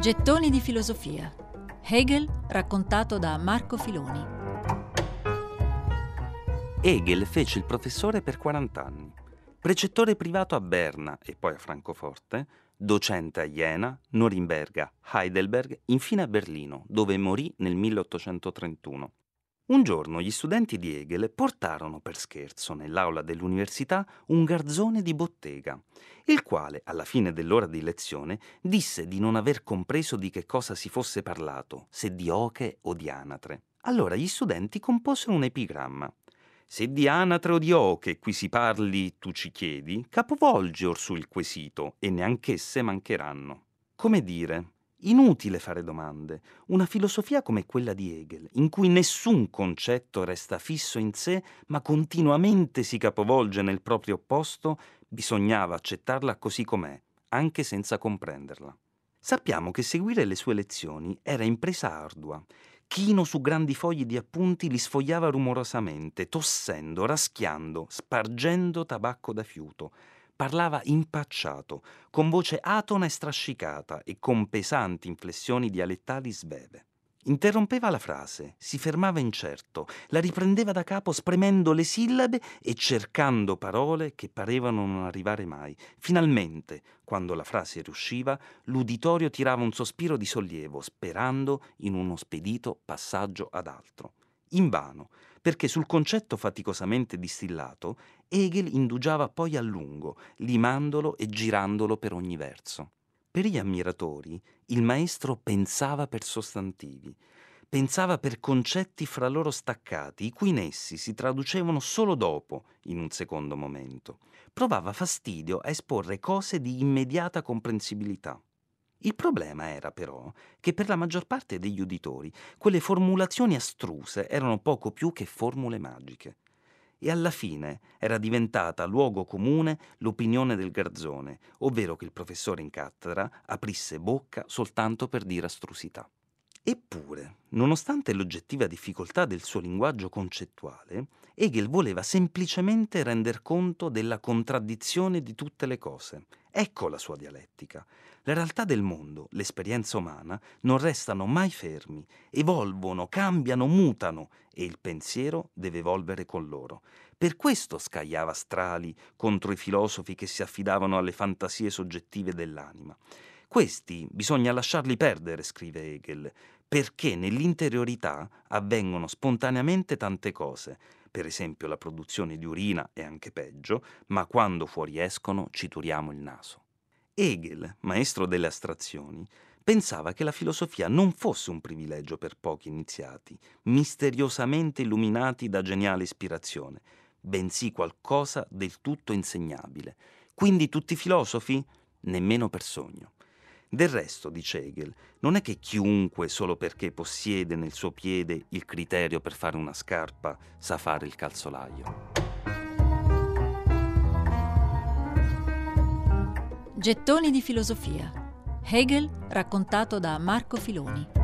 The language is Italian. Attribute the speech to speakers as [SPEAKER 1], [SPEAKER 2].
[SPEAKER 1] Gettoni di filosofia. Hegel raccontato da Marco Filoni.
[SPEAKER 2] Hegel fece il professore per 40 anni, precettore privato a Berna e poi a Francoforte, docente a Jena, Norimberga, Heidelberg, infine a Berlino, dove morì nel 1831. Un giorno gli studenti di Hegel portarono per scherzo nell'aula dell'università un garzone di bottega, il quale, alla fine dell'ora di lezione, disse di non aver compreso di che cosa si fosse parlato, se di oche o di anatre. Allora gli studenti composero un epigramma. Se di anatre o di oche qui si parli, tu ci chiedi, capovolge orsù il quesito, e neanch'esse mancheranno. Come dire, Inutile fare domande. Una filosofia come quella di Hegel, in cui nessun concetto resta fisso in sé, ma continuamente si capovolge nel proprio opposto, bisognava accettarla così com'è, anche senza comprenderla. Sappiamo che seguire le sue lezioni era impresa ardua. Chino su grandi fogli di appunti li sfogliava rumorosamente, tossendo, raschiando, spargendo tabacco da fiuto Parlava impacciato, con voce atona e strascicata e con pesanti inflessioni dialettali sveve. Interrompeva la frase, si fermava incerto, la riprendeva da capo spremendo le sillabe e cercando parole che parevano non arrivare mai. Finalmente, quando la frase riusciva, l'uditorio tirava un sospiro di sollievo, sperando in uno spedito passaggio ad altro. Invano, perché sul concetto faticosamente distillato Hegel indugiava poi a lungo, limandolo e girandolo per ogni verso. Per gli ammiratori il maestro pensava per sostantivi, pensava per concetti fra loro staccati, i cui in essi si traducevano solo dopo, in un secondo momento. Provava fastidio a esporre cose di immediata comprensibilità. Il problema era però che per la maggior parte degli uditori quelle formulazioni astruse erano poco più che formule magiche. E alla fine era diventata luogo comune l'opinione del garzone, ovvero che il professore in cattedra aprisse bocca soltanto per dire astrusità. Eppure, nonostante l'oggettiva difficoltà del suo linguaggio concettuale, Hegel voleva semplicemente render conto della contraddizione di tutte le cose. Ecco la sua dialettica. La realtà del mondo, l'esperienza umana, non restano mai fermi, evolvono, cambiano, mutano e il pensiero deve evolvere con loro. Per questo scagliava strali contro i filosofi che si affidavano alle fantasie soggettive dell'anima. Questi bisogna lasciarli perdere, scrive Hegel, perché nell'interiorità avvengono spontaneamente tante cose, per esempio la produzione di urina è anche peggio, ma quando fuoriescono ci turiamo il naso. Hegel, maestro delle astrazioni, pensava che la filosofia non fosse un privilegio per pochi iniziati, misteriosamente illuminati da geniale ispirazione, bensì qualcosa del tutto insegnabile. Quindi tutti filosofi? Nemmeno per sogno. Del resto, dice Hegel, non è che chiunque, solo perché possiede nel suo piede il criterio per fare una scarpa, sa fare il calzolaio.
[SPEAKER 1] Gettoni di filosofia. Hegel raccontato da Marco Filoni.